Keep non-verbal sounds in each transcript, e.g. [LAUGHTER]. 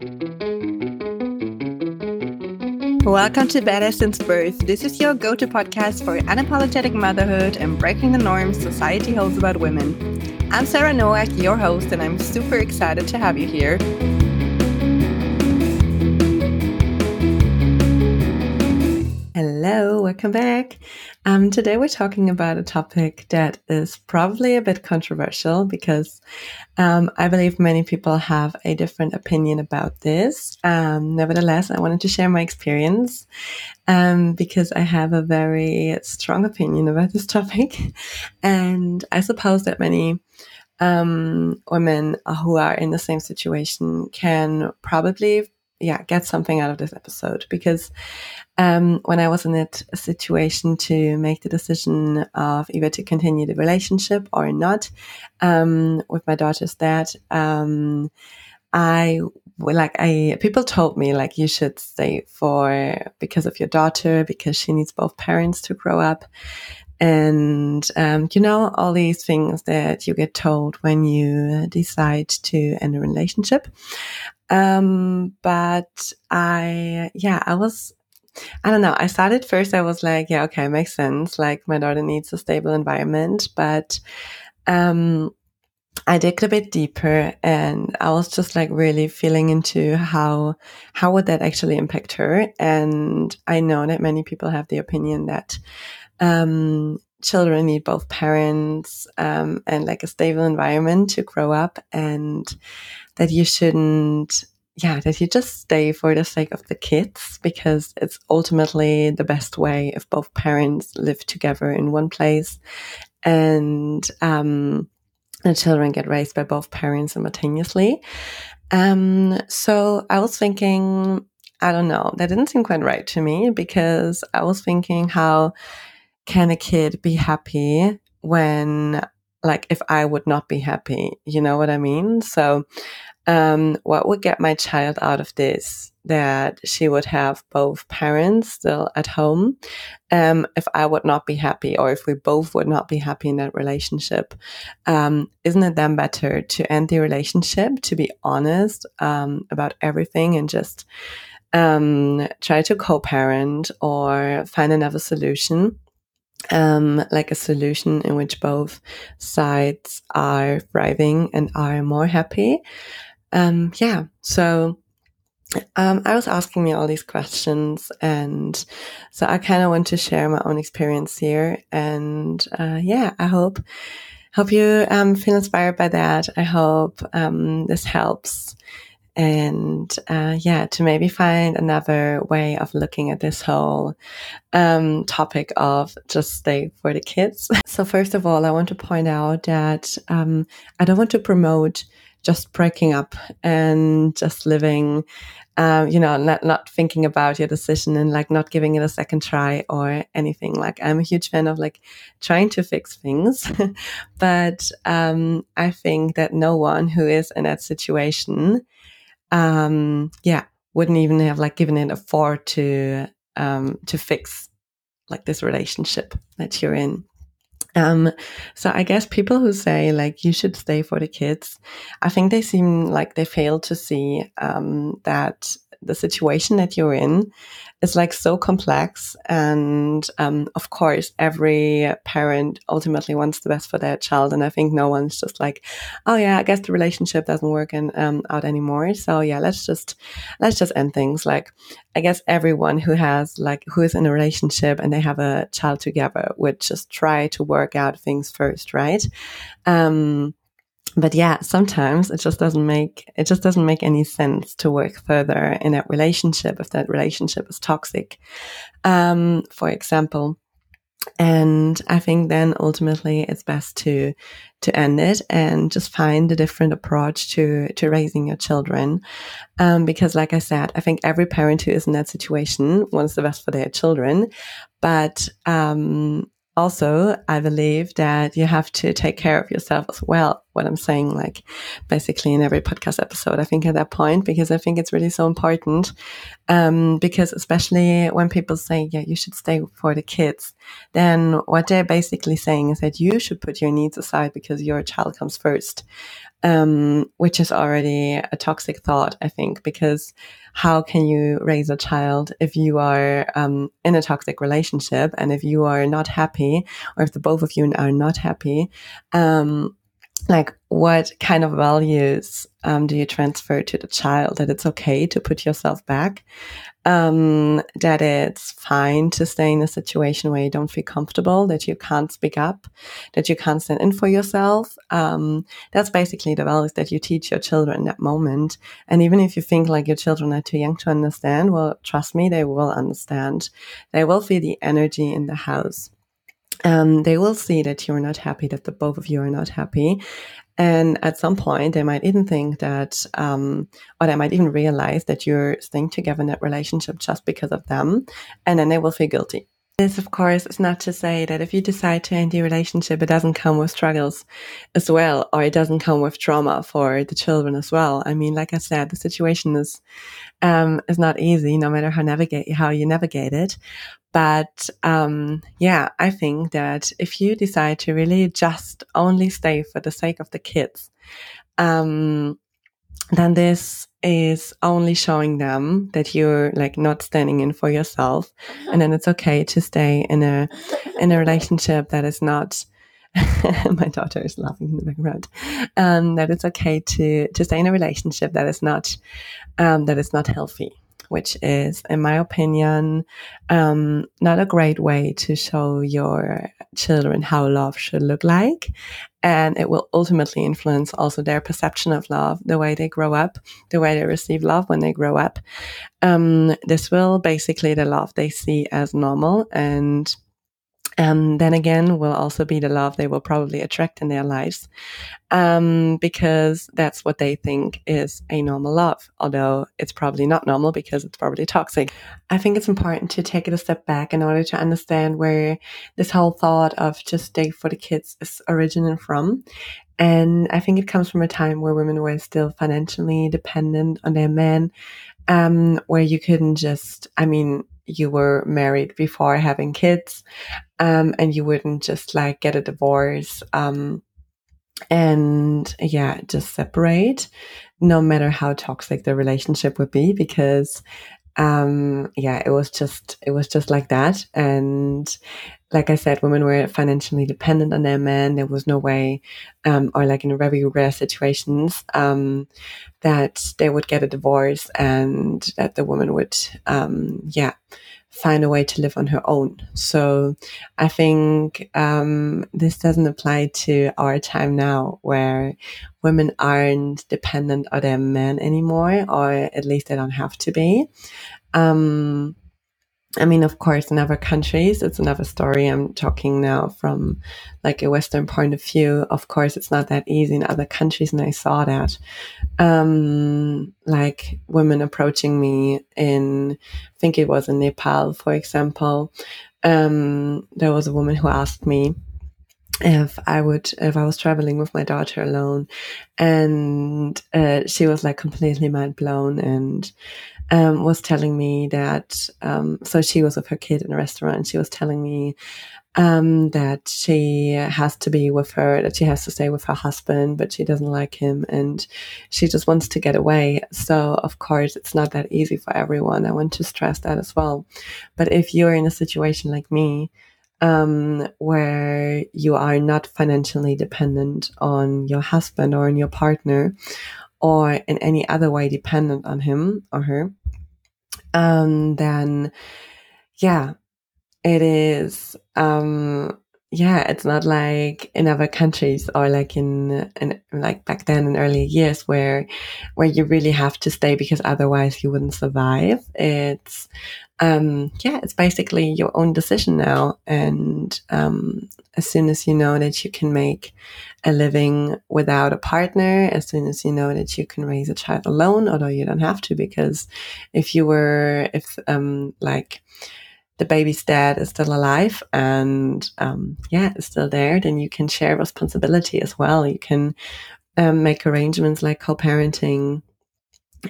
Welcome to Badass Since Birth. This is your go to podcast for unapologetic motherhood and breaking the norms society holds about women. I'm Sarah Nowak, your host, and I'm super excited to have you here. Hello, welcome back. Um, today we're talking about a topic that is probably a bit controversial because um, I believe many people have a different opinion about this. Um, nevertheless, I wanted to share my experience um, because I have a very strong opinion about this topic. [LAUGHS] And I suppose that many um, women who are in the same situation can probably yeah, get something out of this episode because um, when I was in that situation to make the decision of either to continue the relationship or not um, with my daughter's dad, um, I like I people told me like you should stay for because of your daughter because she needs both parents to grow up. And um, you know all these things that you get told when you decide to end a relationship. Um, but I, yeah, I was, I don't know. I started first, I was like, yeah, okay, makes sense. Like my daughter needs a stable environment, but, um, I digged a bit deeper and I was just like really feeling into how, how would that actually impact her? And I know that many people have the opinion that, um, children need both parents um, and like a stable environment to grow up and that you shouldn't yeah that you just stay for the sake of the kids? Because it's ultimately the best way if both parents live together in one place. And um, the children get raised by both parents simultaneously. Um, so i was thinking i don't know that didn't seem quite right to me because i was thinking how can a kid be happy when like if I would not be happy, you know what I mean? So, um, what would get my child out of this? That she would have both parents still at home. Um, if I would not be happy, or if we both would not be happy in that relationship, um, isn't it then better to end the relationship, to be honest um, about everything, and just um, try to co-parent or find another solution? um, like a solution in which both sides are thriving and are more happy. Um, yeah, so um, I was asking me all these questions, and so I kind of want to share my own experience here. And uh, yeah, I hope hope you um, feel inspired by that. I hope um, this helps and uh, yeah, to maybe find another way of looking at this whole um, topic of just stay for the kids. So, first of all, I want to point out that um, I don't want to promote just breaking up and just living, um, you know, not, not thinking about your decision and like not giving it a second try or anything. Like, I'm a huge fan of like trying to fix things. [LAUGHS] but um, I think that no one who is in that situation um, yeah, wouldn't even have like given it a thought to um, to fix like this relationship that you're in. Um, so I guess people who say like you should stay for the kids, I think they seem like they fail to see um, that the situation that you're in is like so complex. And um, of course, every parent ultimately wants the best for their child. And I think no one's just like, oh yeah, I guess the relationship doesn't work and um, out anymore. So yeah, let's just let's just end things. Like I guess everyone who has like who is in a relationship and they have a child together would just try to work out things first, right? Um, but yeah, sometimes it just doesn't make it just doesn't make any sense to work further in that relationship if that relationship is toxic, um, for example. And I think then ultimately it's best to to end it and just find a different approach to to raising your children, um, because like I said, I think every parent who is in that situation wants the best for their children, but um, also, I believe that you have to take care of yourself as well. What I'm saying, like basically in every podcast episode, I think at that point, because I think it's really so important. Um, because especially when people say, yeah, you should stay for the kids, then what they're basically saying is that you should put your needs aside because your child comes first. um, which is already a toxic thought, I think, because how can you raise a child if you are um, in a toxic relationship and if you are not happy, or if the both of you are not happy? Um, like what kind of values um, do you transfer to the child that it's okay to put yourself back um, that it's fine to stay in a situation where you don't feel comfortable that you can't speak up that you can't stand in for yourself. Um, that's basically the values that you teach your children that moment. And even if you think like your children are too young to understand well trust me they will understand. They will feel the energy in the house. Um, they will see that you're not happy, that the both of you are not happy. And at some point, they might even think that, um, or they might even realize that you're staying together in that relationship just because of them. And then they will feel guilty. This, of course, is not to say that if you decide to end your relationship, it doesn't come with struggles as well, or it doesn't come with trauma for the children as well. I mean, like I said, the situation is um, is not easy, no matter how navigate how you navigate it. But um, yeah, I think that if you decide to really just only stay for the sake of the kids, um, then this is only showing them that you're like not standing in for yourself, and then it's okay to stay in a in a relationship that is not. [LAUGHS] my daughter is laughing in the background. Um, that it's okay to to stay in a relationship that is not um, that is not healthy which is, in my opinion, um, not a great way to show your children how love should look like. And it will ultimately influence also their perception of love, the way they grow up, the way they receive love when they grow up. Um, this will basically the love they see as normal and um, then again will also be the love they will probably attract in their lives um, because that's what they think is a normal love, although it's probably not normal because it's probably toxic. I think it's important to take it a step back in order to understand where this whole thought of just stay for the kids is originating from. And I think it comes from a time where women were still financially dependent on their men, um, where you couldn't just, I mean, you were married before having kids, um, and you wouldn't just like get a divorce, um, and yeah, just separate, no matter how toxic the relationship would be, because um, yeah, it was just it was just like that, and like I said, women were financially dependent on their men. There was no way, um, or like in very rare situations, um, that they would get a divorce and that the woman would, um, yeah, find a way to live on her own. So I think um, this doesn't apply to our time now where women aren't dependent on their men anymore, or at least they don't have to be. Um, I mean, of course, in other countries, it's another story. I'm talking now from like a Western point of view. Of course, it's not that easy in other countries, and I saw that. Um, like women approaching me in, I think it was in Nepal, for example. Um, there was a woman who asked me if I would, if I was traveling with my daughter alone, and uh, she was like completely mind blown and um, was telling me that, um, so she was with her kid in a restaurant. And she was telling me um, that she has to be with her, that she has to stay with her husband, but she doesn't like him and she just wants to get away. So, of course, it's not that easy for everyone. I want to stress that as well. But if you're in a situation like me, um, where you are not financially dependent on your husband or on your partner, or in any other way dependent on him or her, um, then yeah, it is. Um, yeah, it's not like in other countries or like in, in like back then in early years where where you really have to stay because otherwise you wouldn't survive. It's um, yeah, it's basically your own decision now. And um, as soon as you know that you can make a living without a partner, as soon as you know that you can raise a child alone, although you don't have to, because if you were, if um, like the baby's dad is still alive and um, yeah, is still there, then you can share responsibility as well. You can um, make arrangements like co-parenting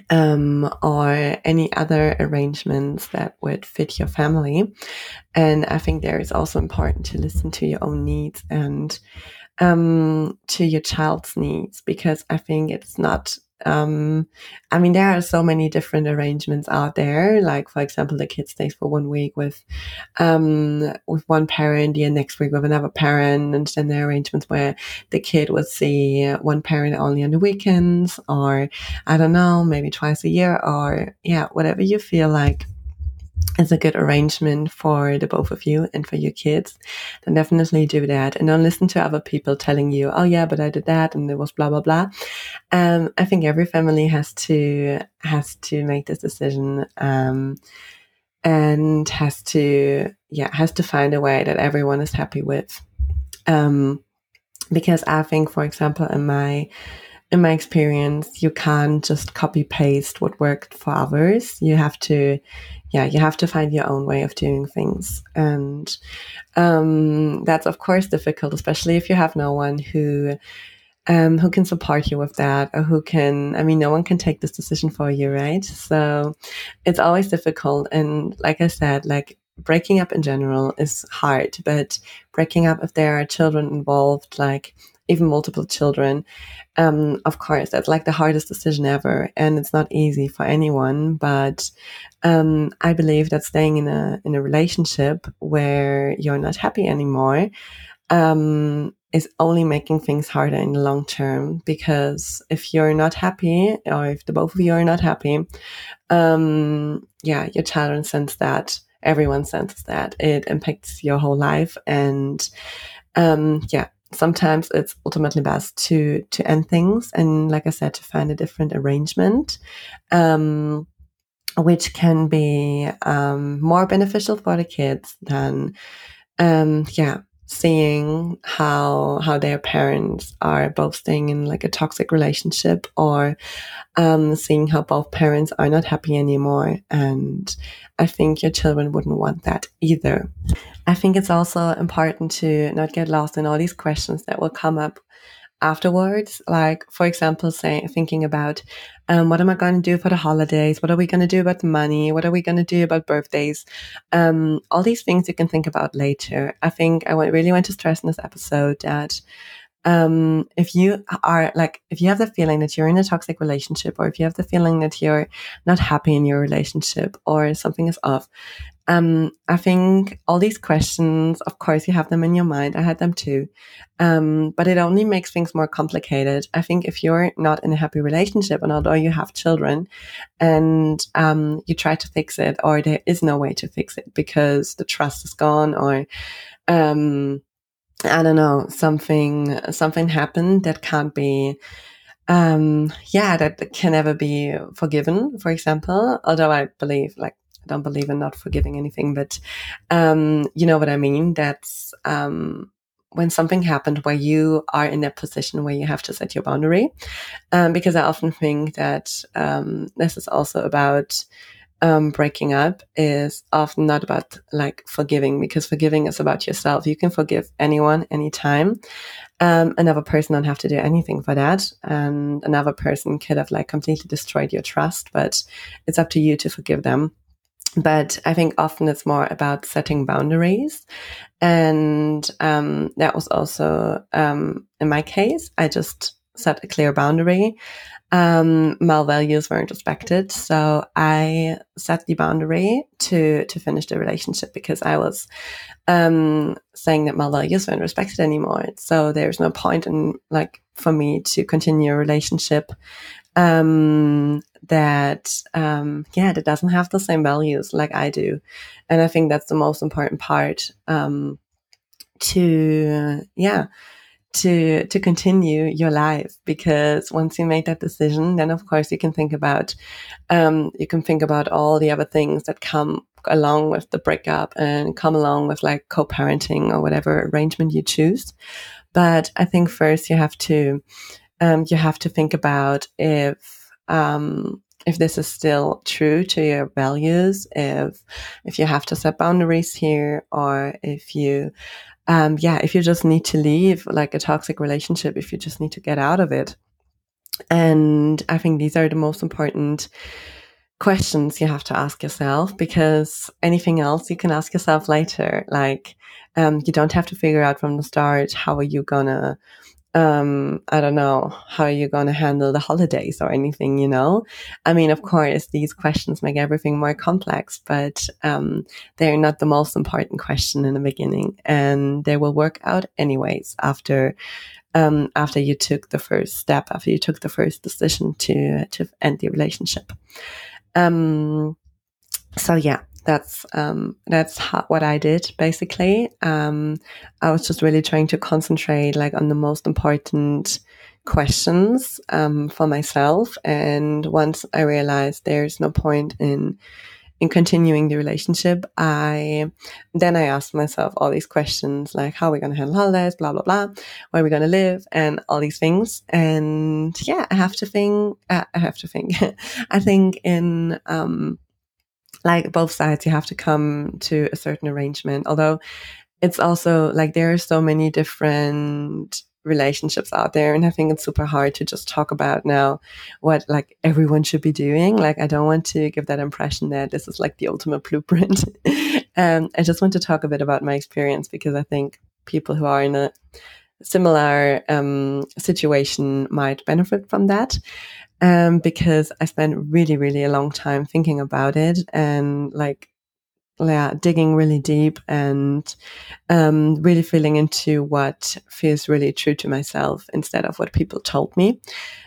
um, or any other arrangements that would fit your family. And I think there is also important to listen to your own needs and um, to your child's needs because I think it's not um, I mean, there are so many different arrangements out there. Like, for example, the kid stays for one week with, um, with one parent, the next week with another parent, and then there are arrangements where the kid will see one parent only on the weekends, or I don't know, maybe twice a year, or yeah, whatever you feel like is a good arrangement for the both of you and for your kids, then definitely do that. And don't listen to other people telling you, oh yeah, but I did that and it was blah blah blah. Um, I think every family has to has to make this decision. Um, and has to yeah has to find a way that everyone is happy with um, because i think for example in my in my experience you can't just copy paste what worked for others you have to yeah, you have to find your own way of doing things. And um, that's, of course, difficult, especially if you have no one who. Um, who can support you with that or who can i mean no one can take this decision for you right so it's always difficult and like i said like breaking up in general is hard but breaking up if there are children involved like even multiple children um, of course that's like the hardest decision ever and it's not easy for anyone but um, I believe that staying in a in a relationship where you're not happy anymore um, is only making things harder in the long term. Because if you're not happy, or if the both of you are not happy, um, yeah, your children sense that. Everyone senses that it impacts your whole life, and um, yeah, sometimes it's ultimately best to to end things and like i said to find a different arrangement um, which can be um, more beneficial for the kids than, um, yeah, seeing how how their parents are both staying in like a toxic relationship or um, seeing how both parents are not happy anymore. And i think your children wouldn't want that either. I think it's also important to not get lost in all these questions that will come up afterwards. Like for example saying thinking about um, what am i going to do for the holidays? What are we going to do about the money? What are we going to do about birthdays? Um, all these things you can think about later. I think i really want to stress in this episode that um, if you are like, if you have the feeling that you're in a toxic relationship, or if you have the feeling that you're not happy in your relationship, or something is off, um, I think all these questions, of course, you have them in your mind. I had them too. Um, but it only makes things more complicated. I think if you're not in a happy relationship, and although you have children, and um, you try to fix it, or there is no way to fix it because the trust is gone, or um, I don't know, something something happened that can't be um yeah, that can never be forgiven, for example. Although I believe like I don't believe in not forgiving anything, but um you know what I mean? That's um when something happened where you are in that position where you have to set your boundary. Um, because I often think that um, this is also about um, breaking up is often not about like forgiving because forgiving is about yourself. You can forgive anyone, anytime. Um, another person don't have to do anything for that. And another person could have like completely destroyed your trust, but it's up to you to forgive them. But I think often it's more about setting boundaries. And um, that was also um, in my case, I just set a clear boundary um, my values weren't respected. So I set the boundary to to finish the relationship because I was um, saying that my values weren't respected anymore. So there's no point in like for me to continue a relationship um, that um, yeah that doesn't have the same values like I do, and I think that's the most important part um, to yeah to to continue your life. Because once you make that decision then of course you can think about um, you can think about all the other things that come along with the breakup and come along with like co-parenting or whatever arrangement you choose. But i think first you have to um, you have to think about if um, if this is still true to your values if if you have to set boundaries here or if you um, yeah, if you just need to leave like a toxic relationship, if you just need to get out of it. And I think these are the most important questions you have to ask yourself because anything else you can ask yourself later. Like, um, you don't have to figure out from the start how are you gonna um i don't know how you're going to handle the holidays or anything you know? I mean of course these questions make everything more complex but um they're not the most important question in the beginning and they will work out anyways after um after you took the first step after you took the first decision to to end the relationship. Um so yeah that's um, that's how, what I did basically. Um, I was just really trying to concentrate like on the most important questions um, for myself. And once I realized there's no point in in continuing the relationship, I then I asked myself all these questions like how are we going to handle holidays, blah blah blah, where are we going to live, and all these things. And yeah, I have to think. Uh, I have to think. [LAUGHS] I think in um, like both sides you have to come to a certain arrangement. Although it's also like there are so many different relationships out there and i think it's super hard to just talk about now what like everyone should be doing. Like i don't want to give that impression that this is like the ultimate blueprint. [LAUGHS] Um i just want to talk a bit about my experience because i think people who are in a similar um situation might benefit from that um, because I spent really, really a long time thinking about it and like, yeah, digging really deep and um, really feeling into what feels really true to myself instead of what people told me.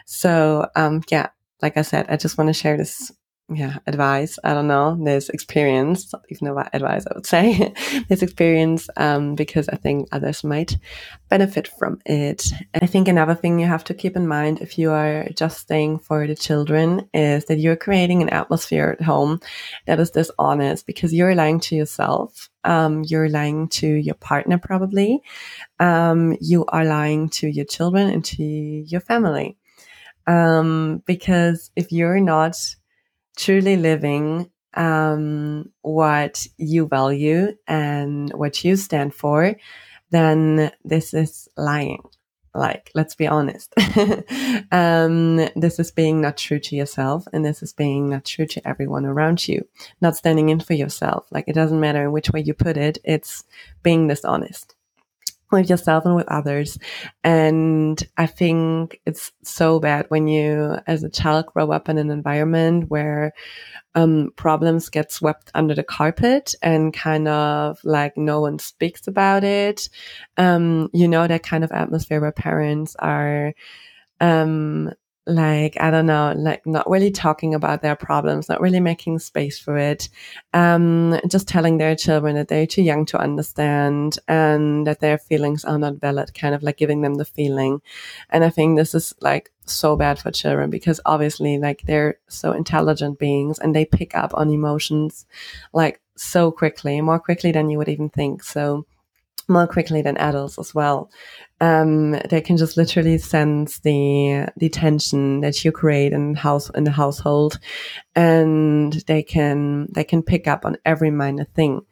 So, um, yeah, like I said, I just want to share this yeah, advice. I don't know. There's experience, even though advice, I would say [LAUGHS] there's experience um, because I think others might benefit from it. And I think another thing you have to keep in mind if you are just staying for the children is that you're creating an atmosphere at home that is dishonest because you're lying to yourself. Um, you're lying to your partner, probably. Um, you are lying to your children and to your family. Um, because if you're not truly living um, what you value and what you stand for, then this is lying. Like, let's be honest. [LAUGHS] um, this is being not true to yourself, and this is being not true to everyone around you. Not standing in for yourself. Like, it doesn't matter which way you put it, it's being dishonest with yourself and with others. And I think it's so bad when you, as a child, grow up in an environment where um, problems get swept under the carpet and kind of like no one speaks about it. Um, you know, that kind of atmosphere where parents are um, like i don't know like not really talking about their problems not really making space for it um just telling their children that they're too young to understand and that their feelings are not valid kind of like giving them the feeling. And i think this is like so bad for children because obviously like they're so intelligent beings and they pick up on emotions like so quickly more quickly than you would even think. So more quickly than adults as well. Um, they can just literally sense the the tension that you create in house in the household, and they can they can pick up on every minor thing.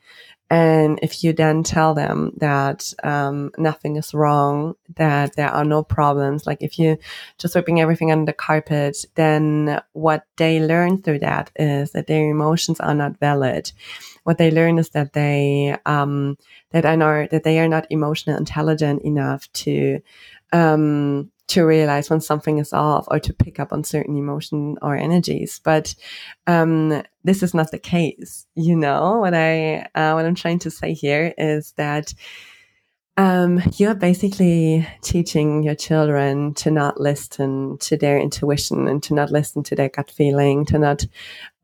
And if you then tell them that um, nothing is wrong, that there are no problems, like if you just sweeping everything under the carpet, then what they learn through that is that their emotions are not valid. What they learn is that they um, that are not, that they are not emotional intelligent enough to um, to realize when something is off or to pick up on certain emotion or energies. But um, this is not the case. You know what I uh, what I'm trying to say here is that um, you're basically teaching your children to not listen to their intuition and to not listen to their gut feeling, to not,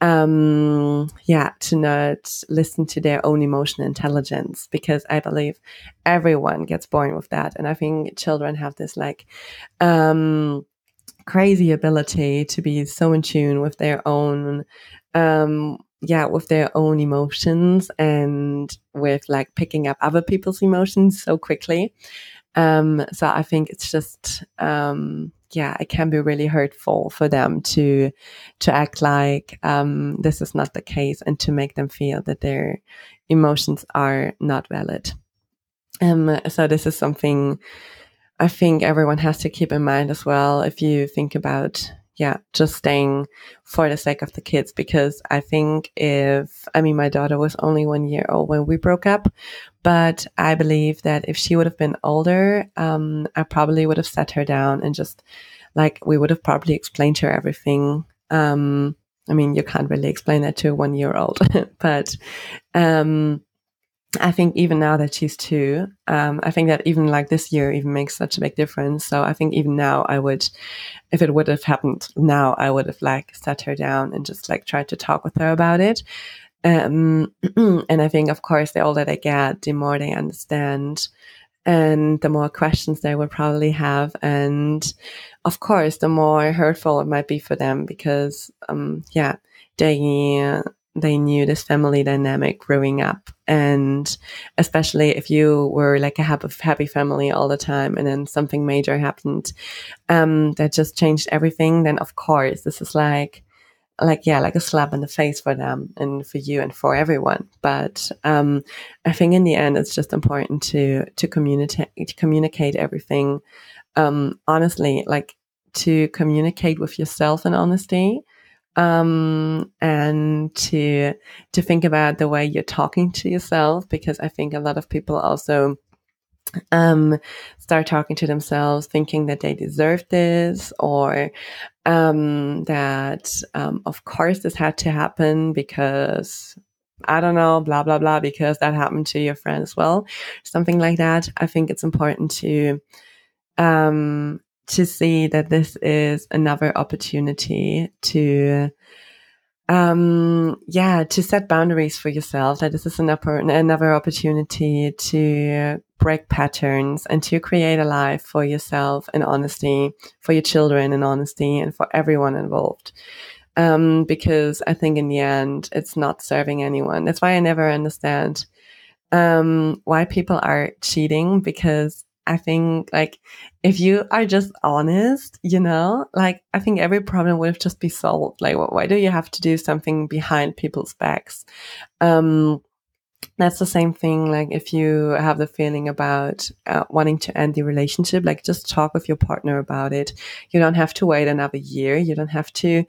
um, yeah, to not listen to their own emotional intelligence. Because I believe everyone gets born with that, and I think children have this like, um, crazy ability to be so in tune with their own um, yeah, with their own emotions and with like picking up other people's emotions so quickly. Um, so I think it's just, um, yeah, it can be really hurtful for them to to act like um, this is not the case and to make them feel that their emotions are not valid. Um, so this is something I think everyone has to keep in mind as well. If you think about yeah, just staying for the sake of the kids. Because I think if, I mean, my daughter was only one year old when we broke up, but I believe that if she would have been older, um, I probably would have sat her down and just like we would have probably explained to her everything. Um, I mean, you can't really explain that to a one year old, [LAUGHS] but, um, I think even now that she's two, um, I think that even like this year even makes such a big difference. So I think even now I would, if it would have happened now, I would have like sat her down and just like tried to talk with her about it. Um, [CLEARS THROAT] and I think, of course, the older they get, the more they understand and the more questions they will probably have. And of course, the more hurtful it might be for them because, um, yeah, they, they knew this family dynamic growing up. And especially if you were like a happy, happy family all the time and then something major happened, um, that just changed everything, then of course, this is like, like yeah like a slap in the face for them and for you and for everyone but um, i think in the end it's just important to to communicate to communicate everything um, honestly like to communicate with yourself in honesty um, and to to think about the way you're talking to yourself because I think a lot of people also um, start talking to themselves, thinking that they deserve this or um, that um, of course this had to happen because I don't know, blah blah blah, because that happened to your friend as well, something like that. I think it's important to um, to see that this is another opportunity to um yeah to set boundaries for yourself that this is an upper, another opportunity to break patterns and to create a life for yourself in honesty for your children in honesty and for everyone involved. Um because i think in the end it's not serving anyone. That's why i never understand um why people are cheating because I think like if you are just honest, you know, like I think every problem would just be solved. Like, why do you have to do something behind people's backs? Um, that's the same thing. Like if you have the feeling about uh, wanting to end the relationship, like just talk with your partner about it. You don't have to wait another year. You don't have to,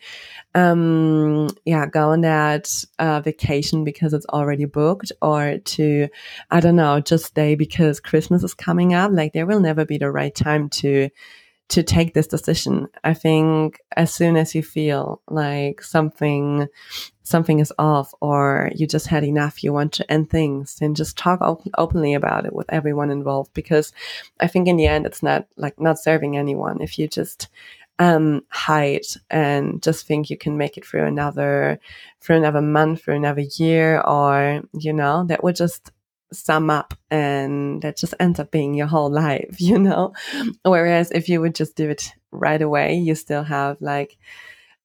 um, yeah, go on that uh, vacation because it's already booked or to, I don't know, just stay because Christmas is coming up. Like there will never be the right time to, to take this decision. I think as soon as you feel like something something is off or you just had enough, you want to end things, then just talk op- openly about it with everyone involved because I think in the end it's not like not serving anyone if you just um, hide and just think you can make it through another for another month, for another year, or you know, that would just sum up and that just ends up being your whole life, [LAUGHS] you know? Whereas if you would just do it right away, you still have like,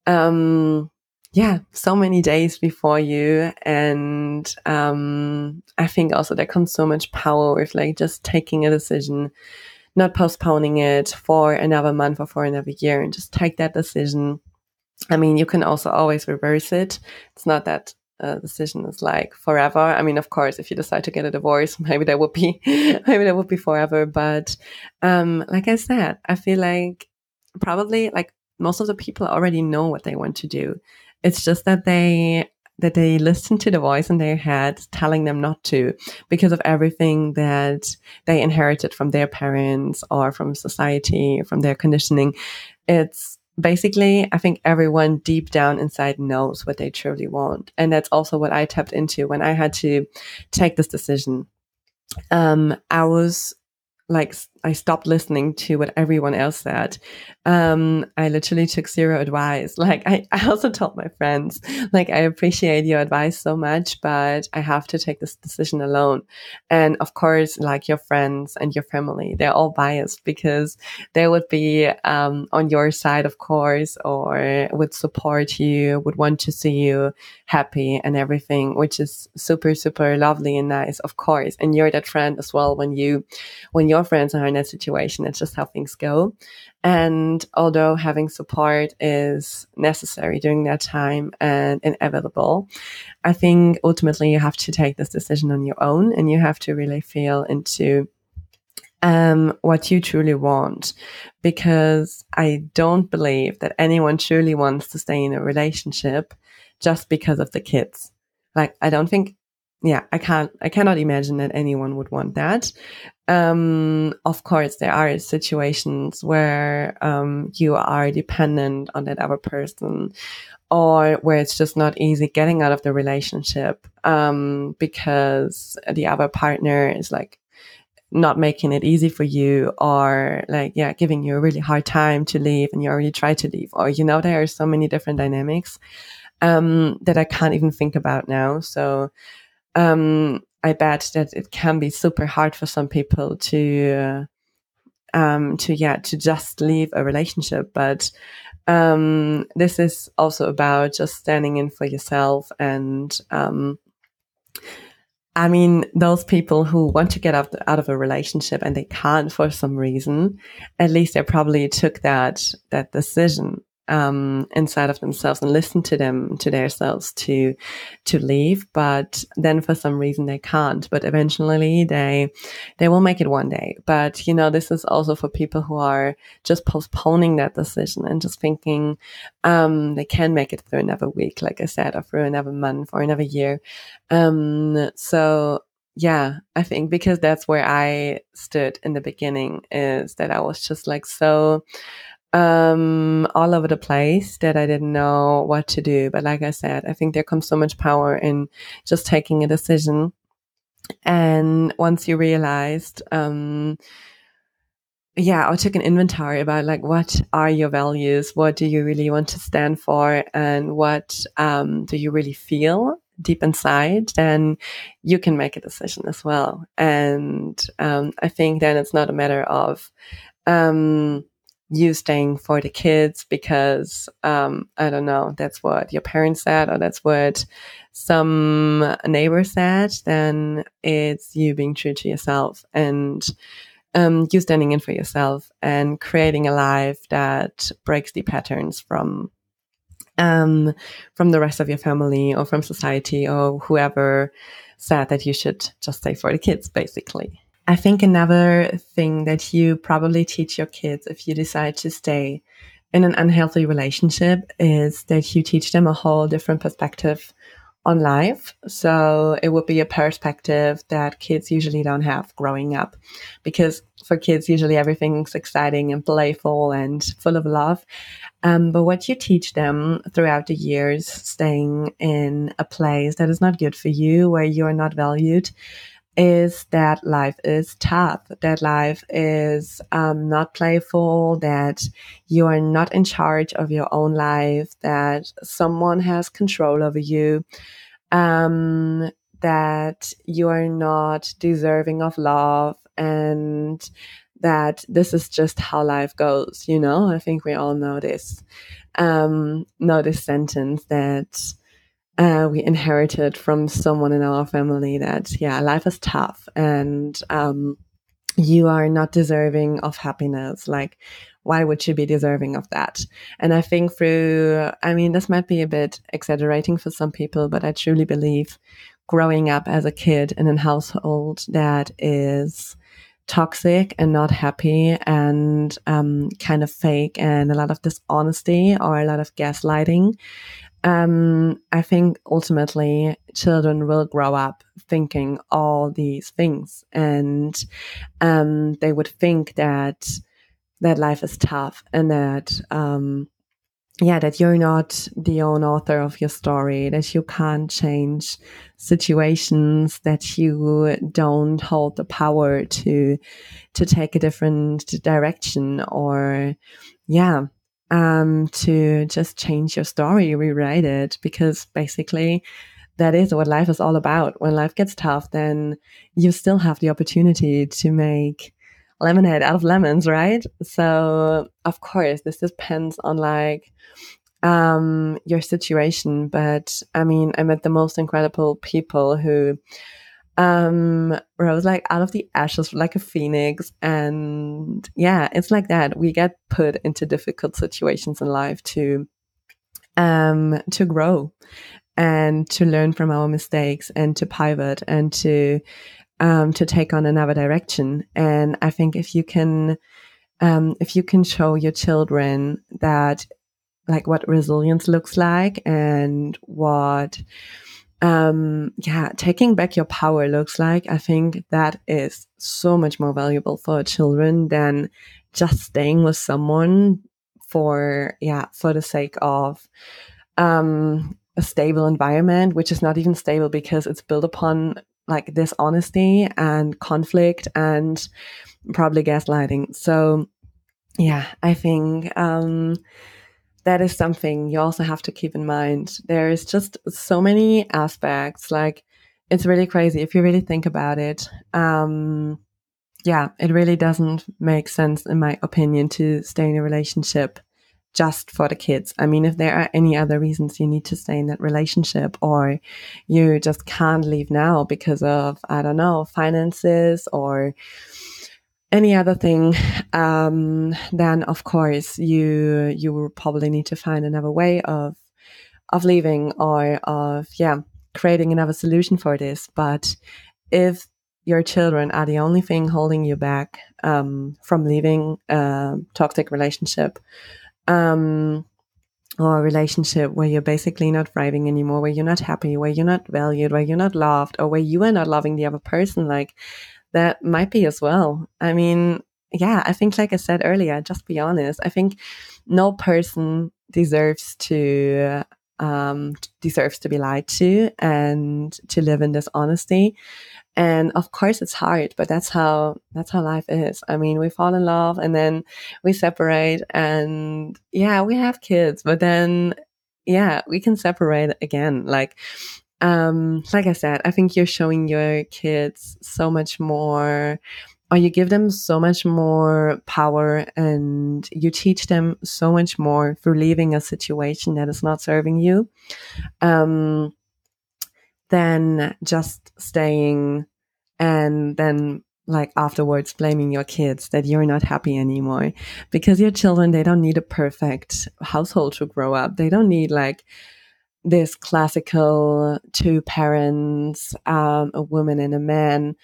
um, yeah, so many days before you. And, um, I think also there comes so much power with like just taking a decision, not postponing it for another month or for another year and just take that decision. I mean, you can also always reverse it. It's not that uh, decision is like forever. I mean, of course, if you decide to get a divorce, [LAUGHS] maybe that would be [LAUGHS] maybe that would be forever. But um, like I said, I feel like probably like most of the people already know what they want to do. It's just that they that they listen to the voice in their head telling them not to because of everything that they inherited from their parents or from society, from their conditioning. It's basically, I think everyone deep down inside knows what they truly want. And that's also what I tapped into when I had to take this decision. Um, I was like I stopped listening to what everyone else said. Um, I literally took zero advice. [LAUGHS] Like I, I also told my friends, like I appreciate your advice so much, but I have to take this decision alone. And of course, like your friends and your family, they're all biased because they would be um, on your side, of course, or would support you, would want to see you happy and everything, which is super, super lovely and nice, of course. And you're that friend as well when you, when your friends are in that situation. It's just how things go. And although having support is necessary during that time and inevitable, I think ultimately you have to take this decision on your own and you have to really feel into um, what you truly want. Because I don't believe that anyone truly wants to stay in a relationship just because of the kids. Like, I don't think, yeah, I can't, I cannot imagine that anyone would want that. Um, of course, there are situations where, um, you are dependent on that other person or where it's just not easy getting out of the relationship, um, because the other partner is like, not making it easy for you or like yeah giving you a really hard time to leave and you already tried to leave or you know there are so many different dynamics um, that i can't even think about now so um, i bet that it can be super hard for some people to uh, um, to yeah to just leave a relationship but um, this is also about just standing in for yourself and um, I mean, those people who want to get out, out of a relationship and they can't for some reason, at least they probably took that, that decision um, inside of themselves and listen to them to themselves to to leave. But then for some reason they can't. But eventually they they will make it one day. But you know this is also for people who are just postponing that decision and just thinking um, they can make it through another week like i said or through another month or another year. Um, so yeah, I think because that's where I stood in the beginning is that I was just like so um, all over the place that I didn't know what to do. But like I said, I think there comes so much power in just taking a decision. And once you realized, um, yeah, I took an inventory about like what are your values, what do you really want to stand for, and what um, do you really feel deep inside, then you can make a decision as well. And um, I think then it's not a matter of um, you staying for the kids because um, I don't know, that's what your parents said or that's what some neighbor said, then it's you being true to yourself and um, you standing in for yourself and creating a life that breaks the patterns from um, from the rest of your family or from society or whoever said that you should just stay for the kids, basically. I think another thing that you probably teach your kids if you decide to stay in an unhealthy relationship is that you teach them a whole different perspective on life. So it would be a perspective that kids usually don't have growing up because for kids, usually everything's exciting and playful and full of love. Um, but what you teach them throughout the years, staying in a place that is not good for you, where you are not valued, is that life is tough, that life is um, not playful, that you are not in charge of your own life, that someone has control over you, um, that you are not deserving of love, and that this is just how life goes. You know, I think we all know this, um, know this sentence that uh, we inherited from someone in our family that yeah life is tough and um, you are not deserving of happiness. Like why would you be deserving of that? And i think through i mean this might be a bit exaggerating for some people but i truly believe growing up as a kid in a household that is toxic and not happy and um, kind of fake and a lot of dishonesty or a lot of gaslighting um, I think ultimately children will grow up thinking all these things, and um, they would think that that life is tough and that um, yeah, that you're not the own author of your story, that you can't change situations, that you don't hold the power to to take a different direction, or yeah, um, to just change your story, rewrite it, because basically that is what life is all about. When life gets tough, then you still have the opportunity to make lemonade out of lemons, right? So, of course, this depends on like um, your situation. But I mean, I met the most incredible people who um rose like out of the ashes like a phoenix and yeah it's like that we get put into difficult situations in life to um to grow and to learn from our mistakes and to pivot and to um, to take on another direction. And I think if you can, um, if you can show your children that, like, what resilience looks like and what, um, yeah, taking back your power looks like, I think that is so much more valuable for children than just staying with someone for, yeah, for the sake of, um, a stable environment, which is not even stable because it's built upon like dishonesty and conflict and probably gaslighting. So, yeah, I think um, that is something you also have to keep in mind. There is just so many aspects. Like, it's really crazy if you really think about it. Um, yeah, it really doesn't make sense, in my opinion, to stay in a relationship just for the kids. I mean, if there are any other reasons you need to stay in that relationship or you just can't leave now because of, I don't know, finances or any other thing, um, then of course you, you will probably need to find another way of, of leaving or of, yeah, creating another solution for this. But if your children are the only thing holding you back, um, from leaving a toxic relationship, um, or a relationship where you're basically not thriving anymore, where you're not happy, where you're not valued, where you're not loved, or where you are not loving the other person, like that might be as well. I mean, yeah, I think, like I said earlier, just be honest. I think no person deserves to um, deserves to be lied to and to live in this honesty. And of course it's hard, but that's how, that's how life is. I mean, we fall in love and then we separate and yeah, we have kids, but then yeah, we can separate again. Like, um, like I said, I think you're showing your kids so much more or you give them so much more power and you teach them so much more through leaving a situation that is not serving you. Um, than just staying and then like afterwards blaming your kids that you're not happy anymore because your children they don't need a perfect household to grow up they don't need like this classical two parents um, a woman and a man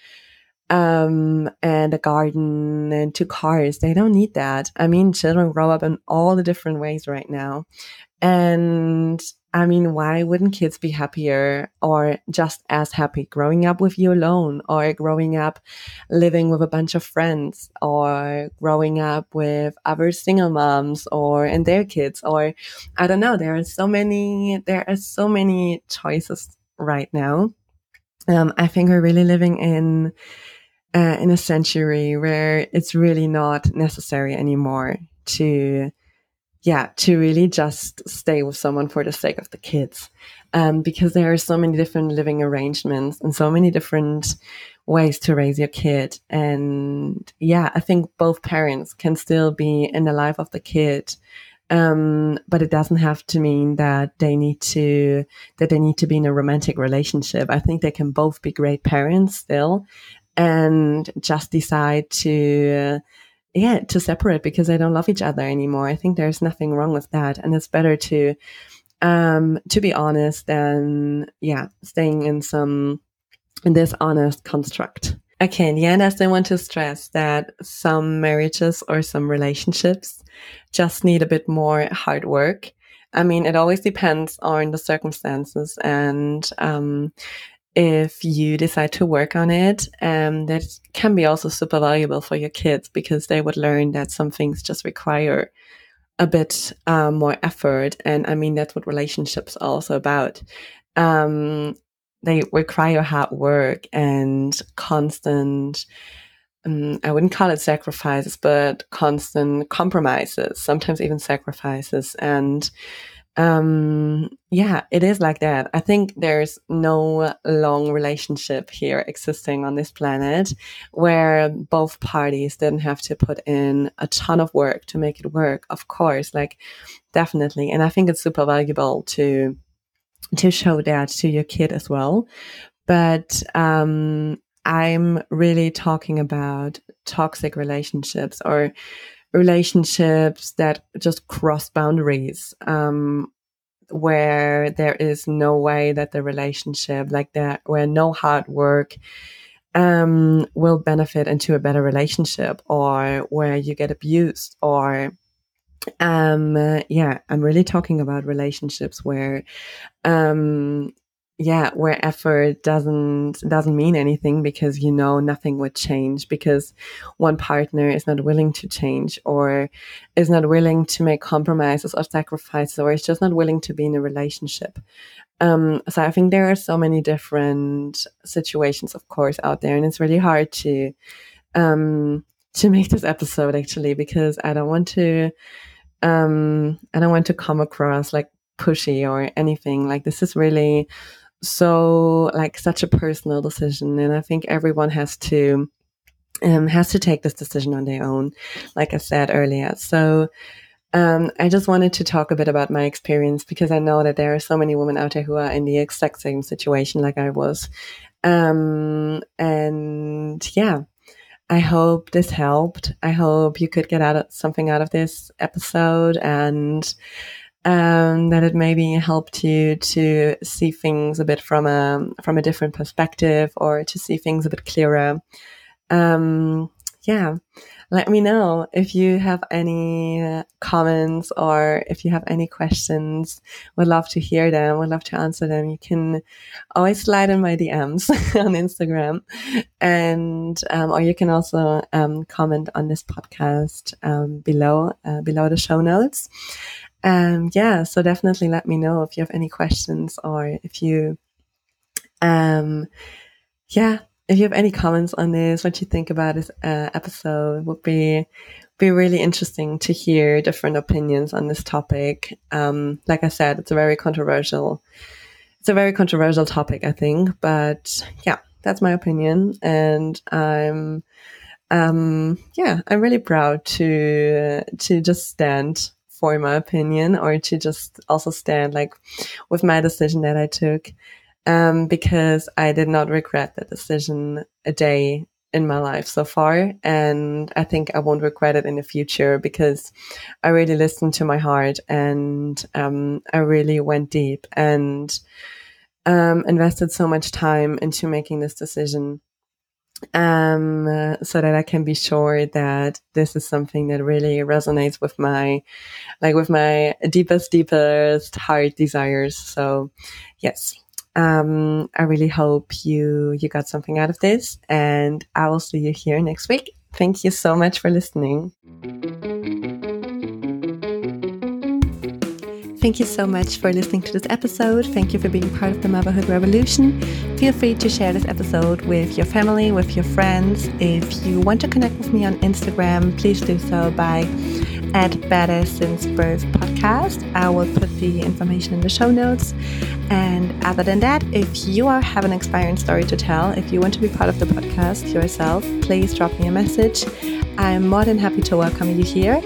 um, and a garden and two cars. They don't need that. I mean children grow up in all the different ways right now and I mean, why wouldn't kids be happier or just as happy growing up with you alone or growing up living with a bunch of friends or growing up with other single moms or and their kids or I don't know. There are so many, there are so many choices right now. Um, I think we're really living in, uh, in a century where it's really not necessary anymore to yeah, to really just stay with someone for the sake of the kids. Um, because there are so many different living arrangements and so many different ways to raise your kid. And yeah, I think both parents can still be in the life of the kid. Um, but it doesn't have to mean that they need to that they need to be in a romantic relationship. I think they can both be great parents still, and just decide to yeah, to separate because they don't love each other anymore. I think there's nothing wrong with that. And it's better to, um, to be honest than, yeah, staying in some, in this honest construct. Okay, and yeah, I want to stress that some marriages or some relationships just need a bit more hard work. I mean, it always depends on the circumstances and um, if you decide to work on it, um, that can be also super valuable for your kids because they would learn that some things just require a bit um, more effort. And I mean, that's what relationships are also about. Um, they require hard work and constant, um, I wouldn't call it sacrifices, but constant compromises, sometimes even sacrifices. And um yeah it is like that. I think there's no long relationship here existing on this planet where both parties didn't have to put in a ton of work to make it work of course like definitely. And i think it's super valuable to to show that to your kid as well. But um i'm really talking about toxic relationships or relationships that just cross boundaries um, where there is no way that the relationship like that where no hard work um, will benefit into a better relationship or where you get abused or um yeah i'm really talking about relationships where um yeah where effort doesn't doesn't mean anything because you know nothing would change because one partner is not willing to change or is not willing to make compromises or sacrifices or is just not willing to be in a relationship. Um so i think there are so many different situations of course out there and it's really hard to um to make this episode actually because i don't want to um i don't want to come across like pushy or anything. Like this is really so like such a personal decision and i think everyone has to um, has to take this decision on their own like i said earlier. So um, i just wanted to talk a bit about my experience because i know that there are so many women out there who are in the exact same situation like i was. Um, and yeah i hope this helped. I hope you could get out of, something out of this episode and um, that it maybe helped you to see things a bit from a from a different perspective or to see things a bit clearer. Um, yeah, let me know if you have any comments or if you have any questions. Would love to hear them. Would love to answer them. You can always slide in my DMs [LAUGHS] on Instagram, and um, or you can also um, comment on this podcast um, below uh, below the show notes. Um, yeah, so definitely let me know if you have any questions or if you, um, yeah, if you have any comments on this, what you think about this uh, episode would be be really interesting to hear different opinions on this topic. Um, like I said, it's a very controversial, it's a very controversial topic, I think. But yeah, that's my opinion, and I'm, um, yeah, I'm really proud to to just stand for my opinion or to just also stand like with my decision that I took. Um, because I did not regret that decision a day in my life so far. And I think I won't regret it in the future because I really listened to my heart and um, I really went deep and um, invested so much time into making this decision um, so that I can be sure that this is something that really resonates with my, like with my deepest, deepest heart desires. So, yes, um, I really hope you you got something out of this, and I will see you here next week. Thank you so much for listening. Thank you so much for listening to this episode. Thank you for being part of the Motherhood Revolution. Feel free to share this episode with your family, with your friends. If you want to connect with me on Instagram, please do so by at Badass Since Birth podcast. I will put the information in the show notes. And other than that, if you are have an inspiring story to tell, if you want to be part of the podcast yourself, please drop me a message. I'm more than happy to welcome you here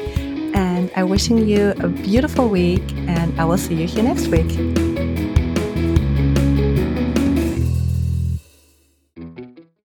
and I'm wishing you a beautiful week, and I will see you here next week.